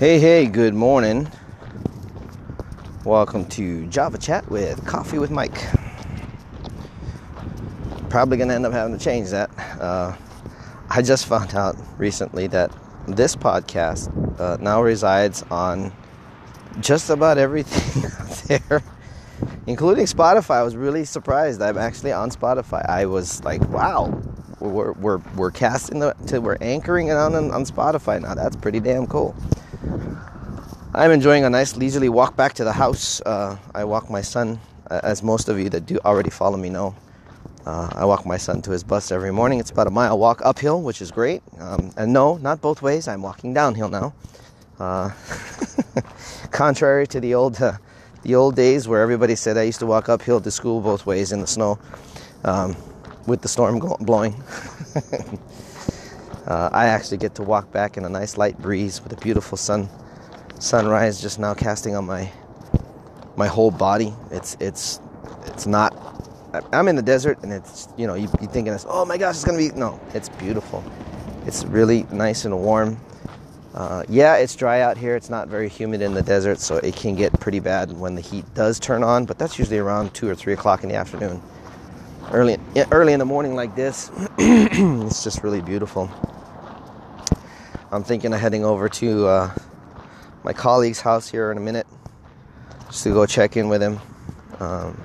Hey, hey, good morning. Welcome to Java Chat with Coffee with Mike. Probably going to end up having to change that. Uh, I just found out recently that this podcast uh, now resides on just about everything out there, including Spotify. I was really surprised. I'm actually on Spotify. I was like, wow, we're, we're, we're casting the, we're anchoring it on, on Spotify now. That's pretty damn cool. I'm enjoying a nice leisurely walk back to the house. Uh, I walk my son, as most of you that do already follow me know. Uh, I walk my son to his bus every morning. It's about a mile walk uphill, which is great. Um, and no, not both ways. I'm walking downhill now. Uh, contrary to the old, uh, the old days where everybody said I used to walk uphill to school both ways in the snow, um, with the storm blowing. Uh, I actually get to walk back in a nice light breeze with a beautiful sun sunrise just now casting on my my whole body. It's it's it's not. I'm in the desert, and it's you know you you thinking it's oh my gosh it's gonna be no it's beautiful. It's really nice and warm. Uh, yeah, it's dry out here. It's not very humid in the desert, so it can get pretty bad when the heat does turn on. But that's usually around two or three o'clock in the afternoon. Early early in the morning like this, it's just really beautiful. I'm thinking of heading over to. Uh, my colleague's house here in a minute just to go check in with him. Um,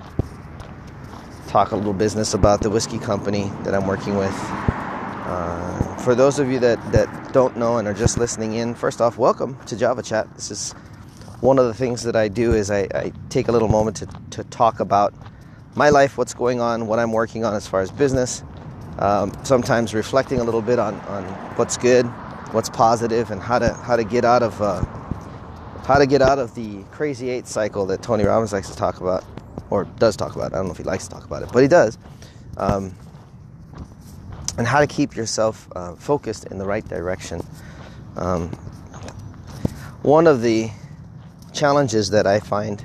talk a little business about the whiskey company that I'm working with. Uh, for those of you that, that don't know and are just listening in, first off, welcome to Java Chat. This is one of the things that I do is I, I take a little moment to, to talk about my life, what's going on, what I'm working on as far as business. Um, sometimes reflecting a little bit on, on what's good, what's positive, and how to how to get out of uh, how to get out of the crazy eight cycle that Tony Robbins likes to talk about, or does talk about. I don't know if he likes to talk about it, but he does. Um, and how to keep yourself uh, focused in the right direction. Um, one of the challenges that I find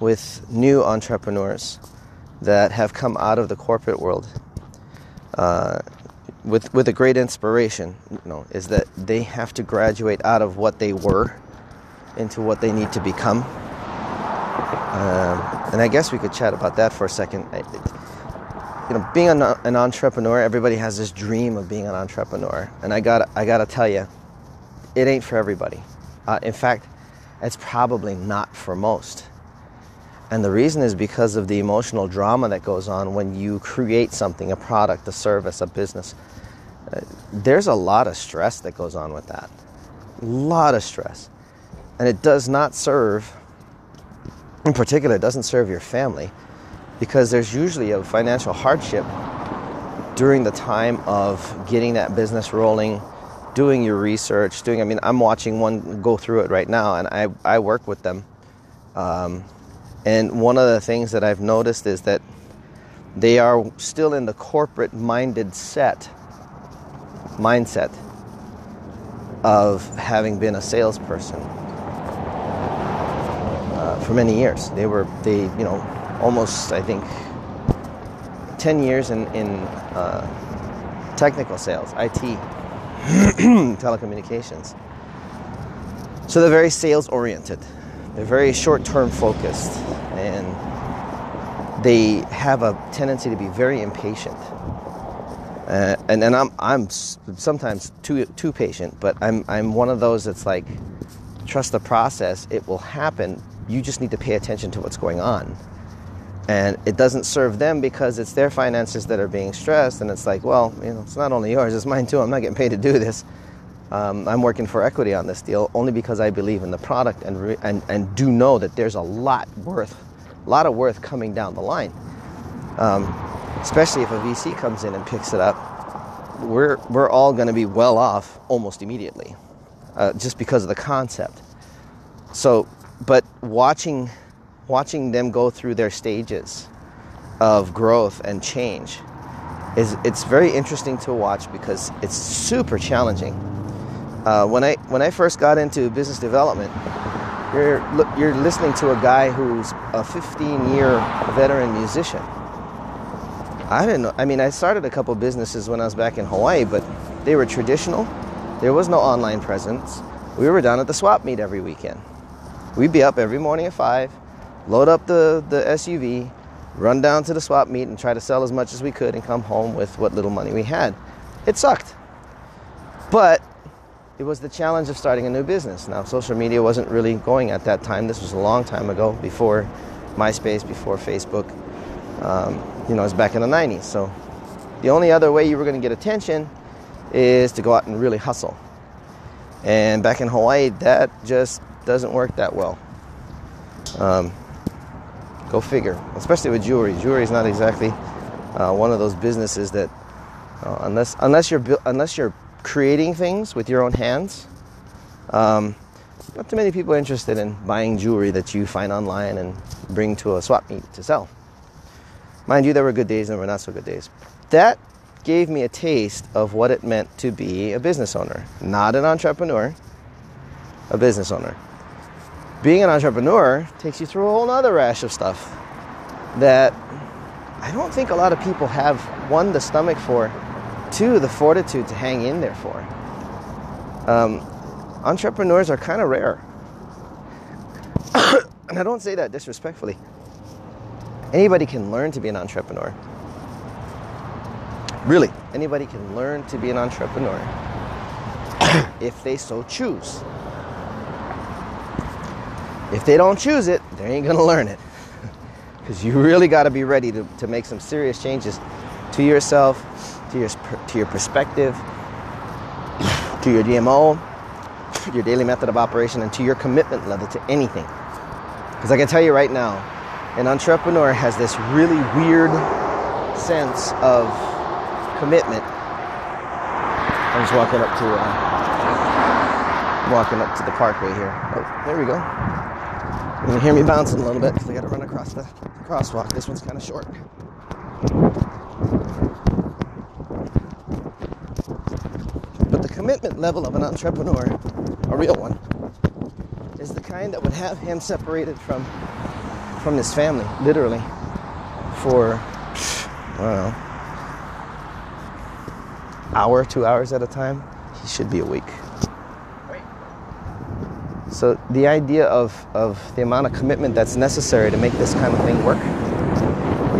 with new entrepreneurs that have come out of the corporate world uh, with with a great inspiration, you know, is that they have to graduate out of what they were into what they need to become. Um, and I guess we could chat about that for a second. I, you know, being an, an, entrepreneur, everybody has this dream of being an entrepreneur, and I got I got to tell you, it ain't for everybody. Uh, in fact, it's probably not for most. And the reason is because of the emotional drama that goes on when you create something, a product, a service, a business. Uh, there's a lot of stress that goes on with that. A lot of stress. And it does not serve, in particular, it doesn't serve your family because there's usually a financial hardship during the time of getting that business rolling, doing your research, doing, I mean, I'm watching one go through it right now and I, I work with them. Um, and one of the things that I've noticed is that they are still in the corporate minded set mindset of having been a salesperson for many years. They were they you know almost I think ten years in in uh, technical sales, IT, telecommunications. So they're very sales oriented. They're very short term focused, and they have a tendency to be very impatient. Uh, and then I'm I'm sometimes too too patient, but I'm I'm one of those that's like trust the process. It will happen you just need to pay attention to what's going on. And it doesn't serve them because it's their finances that are being stressed. And it's like, well, you know, it's not only yours, it's mine too. I'm not getting paid to do this. Um, I'm working for equity on this deal only because I believe in the product and, re- and, and do know that there's a lot worth, a lot of worth coming down the line. Um, especially if a VC comes in and picks it up, we're, we're all going to be well off almost immediately uh, just because of the concept. So but watching watching them go through their stages of growth and change is it's very interesting to watch because it's super challenging. Uh, when I when I first got into business development, you're you're listening to a guy who's a 15 year veteran musician. I didn't know. I mean, I started a couple businesses when I was back in Hawaii, but they were traditional. There was no online presence. we were down at the swap meet every weekend. We'd be up every morning at five, load up the, the SUV, run down to the swap meet and try to sell as much as we could and come home with what little money we had. It sucked. But it was the challenge of starting a new business. Now, social media wasn't really going at that time. This was a long time ago, before MySpace, before Facebook. Um, you know, it's back in the 90s. So the only other way you were going to get attention is to go out and really hustle. And back in Hawaii, that just doesn't work that well. Um, go figure, especially with jewelry. Jewelry is not exactly uh, one of those businesses that, uh, unless unless you're unless you're creating things with your own hands, um, not too many people are interested in buying jewelry that you find online and bring to a swap meet to sell. Mind you, there were good days and there were not so good days. That gave me a taste of what it meant to be a business owner, not an entrepreneur, a business owner. Being an entrepreneur takes you through a whole other rash of stuff that I don't think a lot of people have one, the stomach for, two, the fortitude to hang in there for. Um, entrepreneurs are kind of rare. and I don't say that disrespectfully. Anybody can learn to be an entrepreneur. Really, anybody can learn to be an entrepreneur if they so choose. If they don't choose it, they ain't gonna learn it. Because you really gotta be ready to, to make some serious changes to yourself, to your, to your perspective, to your DMO, your daily method of operation, and to your commitment level to anything. Because I can tell you right now, an entrepreneur has this really weird sense of commitment. I'm just walking up to uh, walking up to the parkway here. Oh, there we go. You can hear me bouncing a little bit because I got to run across the crosswalk. This one's kind of short. But the commitment level of an entrepreneur, a real one, is the kind that would have him separated from from his family, literally, for I don't know hour, two hours at a time, he should be awake. So the idea of, of the amount of commitment that's necessary to make this kind of thing work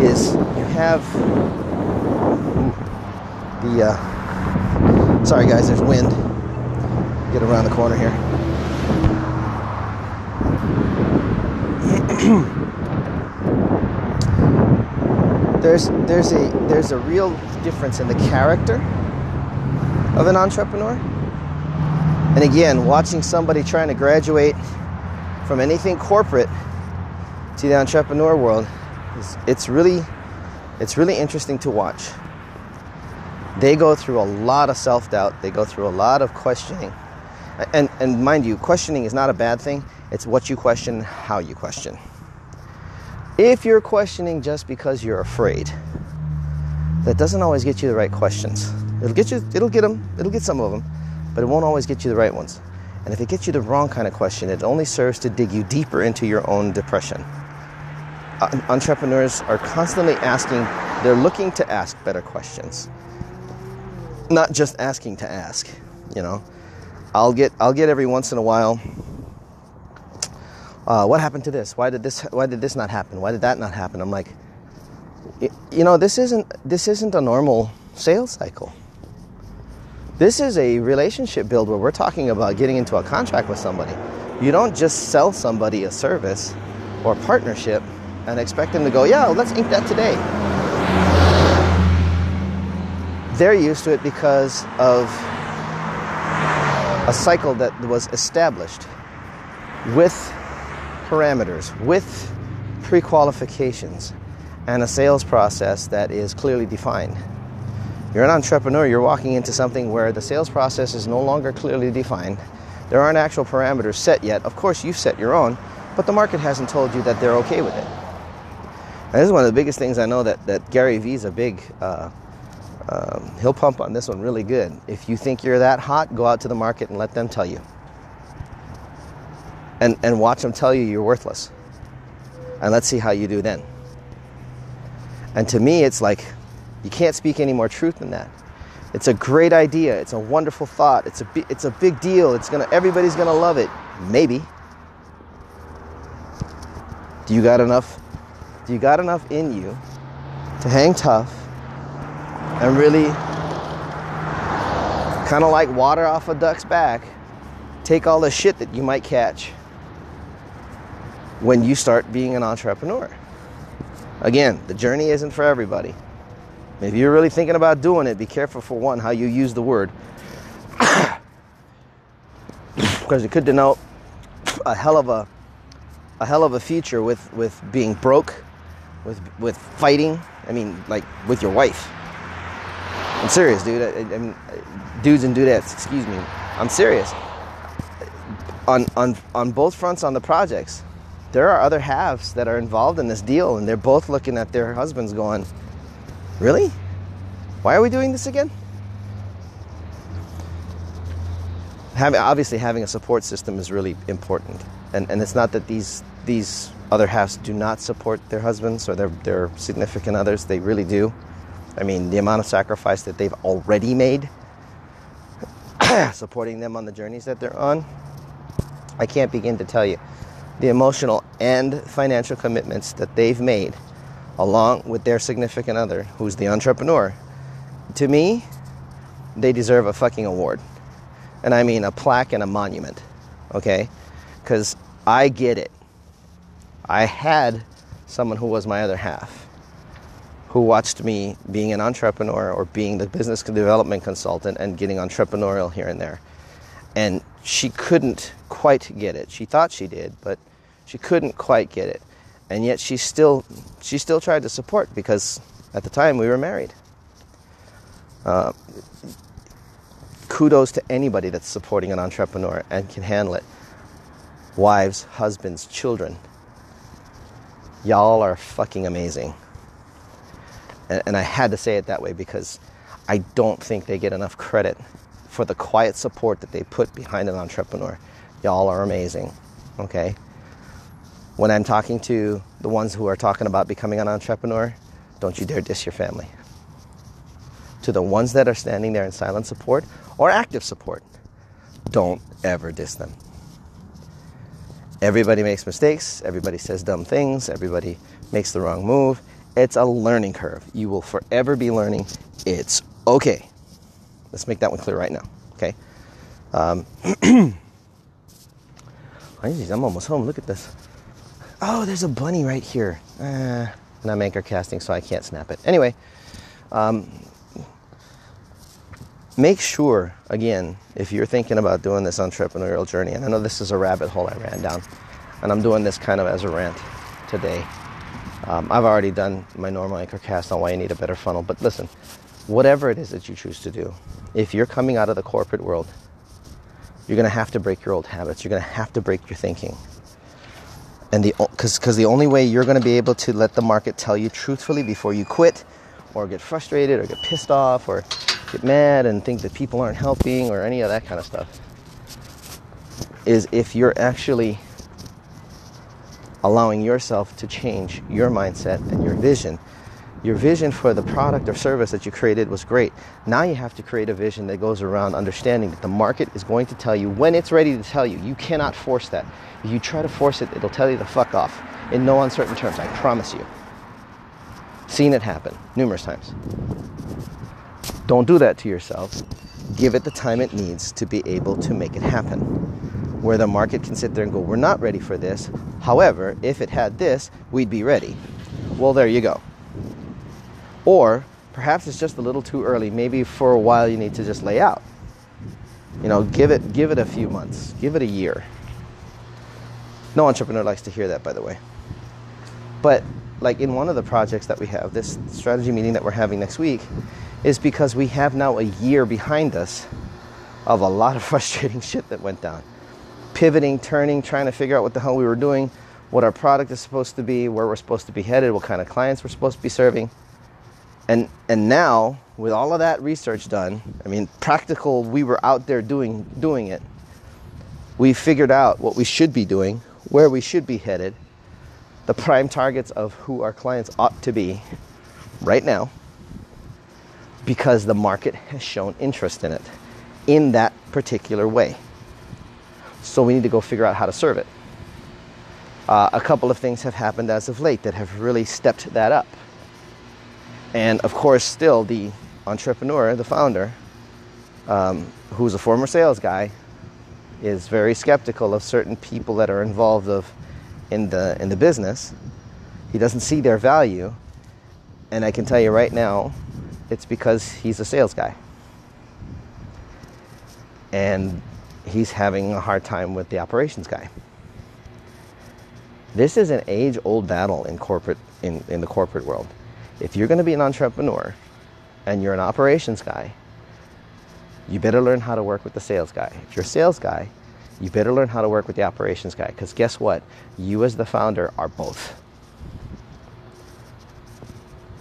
is you have the uh, sorry guys, there's wind. Get around the corner here. there's there's a there's a real difference in the character of an entrepreneur. And again, watching somebody trying to graduate from anything corporate to the entrepreneur world, it's really, it's really interesting to watch. They go through a lot of self doubt. They go through a lot of questioning. And, and mind you, questioning is not a bad thing. It's what you question, how you question. If you're questioning just because you're afraid, that doesn't always get you the right questions. It'll get you, it'll get them, it'll get some of them, but it won't always get you the right ones. And if it gets you the wrong kind of question, it only serves to dig you deeper into your own depression. Entrepreneurs are constantly asking, they're looking to ask better questions. Not just asking to ask, you know. I'll get I'll get every once in a while uh, what happened to this? Why did this why did this not happen? Why did that not happen? I'm like you know, this isn't this isn't a normal sales cycle. This is a relationship build where we're talking about getting into a contract with somebody. You don't just sell somebody a service or partnership and expect them to go, yeah, let's ink that today. They're used to it because of a cycle that was established with parameters, with pre qualifications, and a sales process that is clearly defined. You're an entrepreneur, you're walking into something where the sales process is no longer clearly defined. There aren't actual parameters set yet. Of course, you've set your own, but the market hasn't told you that they're okay with it. And this is one of the biggest things I know that, that Gary Vee's a big, uh, um, he'll pump on this one really good. If you think you're that hot, go out to the market and let them tell you. And, and watch them tell you you're worthless. And let's see how you do then. And to me, it's like, you can't speak any more truth than that. It's a great idea. It's a wonderful thought. It's a it's a big deal. It's gonna everybody's gonna love it. Maybe. Do you got enough? Do you got enough in you to hang tough and really kind of like water off a duck's back, take all the shit that you might catch when you start being an entrepreneur? Again, the journey isn't for everybody. If you're really thinking about doing it, be careful for one how you use the word. because it could denote a hell of a a hell of a future with with being broke, with with fighting. I mean, like with your wife. I'm serious, dude. I, I dudes and dudettes. Excuse me. I'm serious. On on on both fronts on the projects, there are other halves that are involved in this deal, and they're both looking at their husbands, going, Really? Why are we doing this again? Having, obviously, having a support system is really important. And, and it's not that these, these other halves do not support their husbands or their, their significant others, they really do. I mean, the amount of sacrifice that they've already made supporting them on the journeys that they're on, I can't begin to tell you. The emotional and financial commitments that they've made along with their significant other, who's the entrepreneur, to me, they deserve a fucking award. And I mean a plaque and a monument, okay? Because I get it. I had someone who was my other half who watched me being an entrepreneur or being the business development consultant and getting entrepreneurial here and there. And she couldn't quite get it. She thought she did, but she couldn't quite get it and yet she still she still tried to support because at the time we were married. Uh, kudos to anybody that's supporting an entrepreneur and can handle it. Wives, husbands, children. Y'all are fucking amazing. And, I had to say it that way because I don't think they get enough credit for the quiet support that they put behind an entrepreneur. Y'all are amazing. Okay? when I'm talking to the ones who are talking about becoming an entrepreneur, don't you dare diss your family. To the ones that are standing there in silent support or active support, don't ever diss them. Everybody makes mistakes, everybody says dumb things, everybody makes the wrong move. It's a learning curve. You will forever be learning. It's okay. Let's make that one clear right now, okay? Um, I'm almost home. Look at this. Oh, there's a bunny right here. Uh, and I'm anchor casting, so I can't snap it. Anyway, um, make sure, again, if you're thinking about doing this entrepreneurial journey, and I know this is a rabbit hole I ran down, and I'm doing this kind of as a rant today. Um, I've already done my normal anchor cast on why you need a better funnel, but listen, whatever it is that you choose to do, if you're coming out of the corporate world, you're going to have to break your old habits. You're going to have to break your thinking and the because because the only way you're going to be able to let the market tell you truthfully before you quit or get frustrated or get pissed off or get mad and think that people aren't helping or any of that kind of stuff is if you're actually allowing yourself to change your mindset and your vision your vision for the product or service that you created was great. Now you have to create a vision that goes around understanding that the market is going to tell you when it's ready to tell you. You cannot force that. If you try to force it, it'll tell you to fuck off in no uncertain terms. I promise you. Seen it happen numerous times. Don't do that to yourself. Give it the time it needs to be able to make it happen. Where the market can sit there and go, We're not ready for this. However, if it had this, we'd be ready. Well, there you go. Or perhaps it's just a little too early. Maybe for a while you need to just lay out. You know, give it give it a few months. Give it a year. No entrepreneur likes to hear that by the way. But like in one of the projects that we have, this strategy meeting that we're having next week is because we have now a year behind us of a lot of frustrating shit that went down. Pivoting, turning, trying to figure out what the hell we were doing, what our product is supposed to be, where we're supposed to be headed, what kind of clients we're supposed to be serving. And and now with all of that research done, I mean practical we were out there doing doing it. We figured out what we should be doing, where we should be headed, the prime targets of who our clients ought to be right now. because the market has shown interest in it in that particular way. So we need to go figure out how to serve it. Uh, a couple of things have happened as of late that have really stepped that up. And of course, still the entrepreneur, the founder, um, who's a former sales guy, is very skeptical of certain people that are involved of in the in the business. He doesn't see their value, and I can tell you right now, it's because he's a sales guy. And he's having a hard time with the operations guy. This is an age-old battle in corporate in, in the corporate world. If you're going to be an entrepreneur and you're an operations guy, you better learn how to work with the sales guy. If you're a sales guy, you better learn how to work with the operations guy because guess what? You as the founder are both.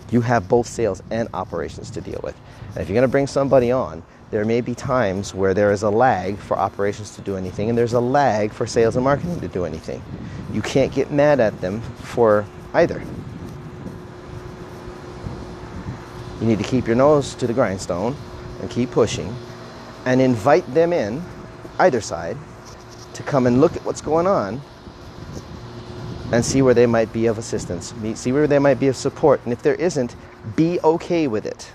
You have both sales and operations to deal with. And if you're going to bring somebody on, there may be times where there is a lag for operations to do anything and there's a lag for sales and marketing to do anything. You can't get mad at them for either. You need to keep your nose to the grindstone and keep pushing and invite them in, either side, to come and look at what's going on and see where they might be of assistance, see where they might be of support. And if there isn't, be okay with it.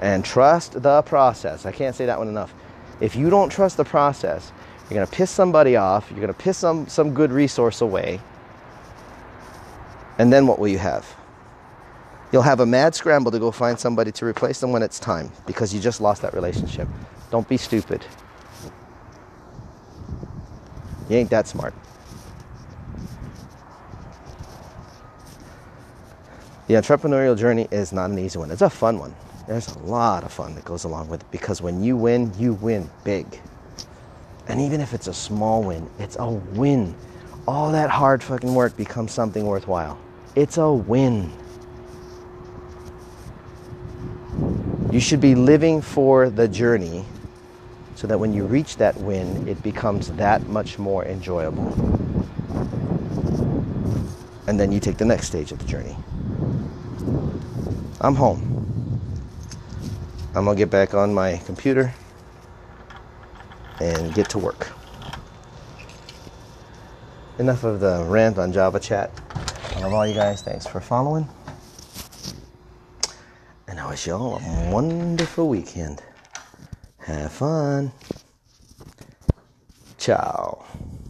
And trust the process. I can't say that one enough. If you don't trust the process, you're going to piss somebody off, you're going to piss some, some good resource away. And then what will you have? You'll have a mad scramble to go find somebody to replace them when it's time because you just lost that relationship. Don't be stupid. You ain't that smart. The entrepreneurial journey is not an easy one. It's a fun one. There's a lot of fun that goes along with it because when you win, you win big. And even if it's a small win, it's a win. All that hard fucking work becomes something worthwhile. It's a win. You should be living for the journey so that when you reach that win, it becomes that much more enjoyable. And then you take the next stage of the journey. I'm home. I'm gonna get back on my computer and get to work. Enough of the rant on Java Chat. I love all you guys. Thanks for following. And I wish you all a wonderful weekend. Have fun. Ciao.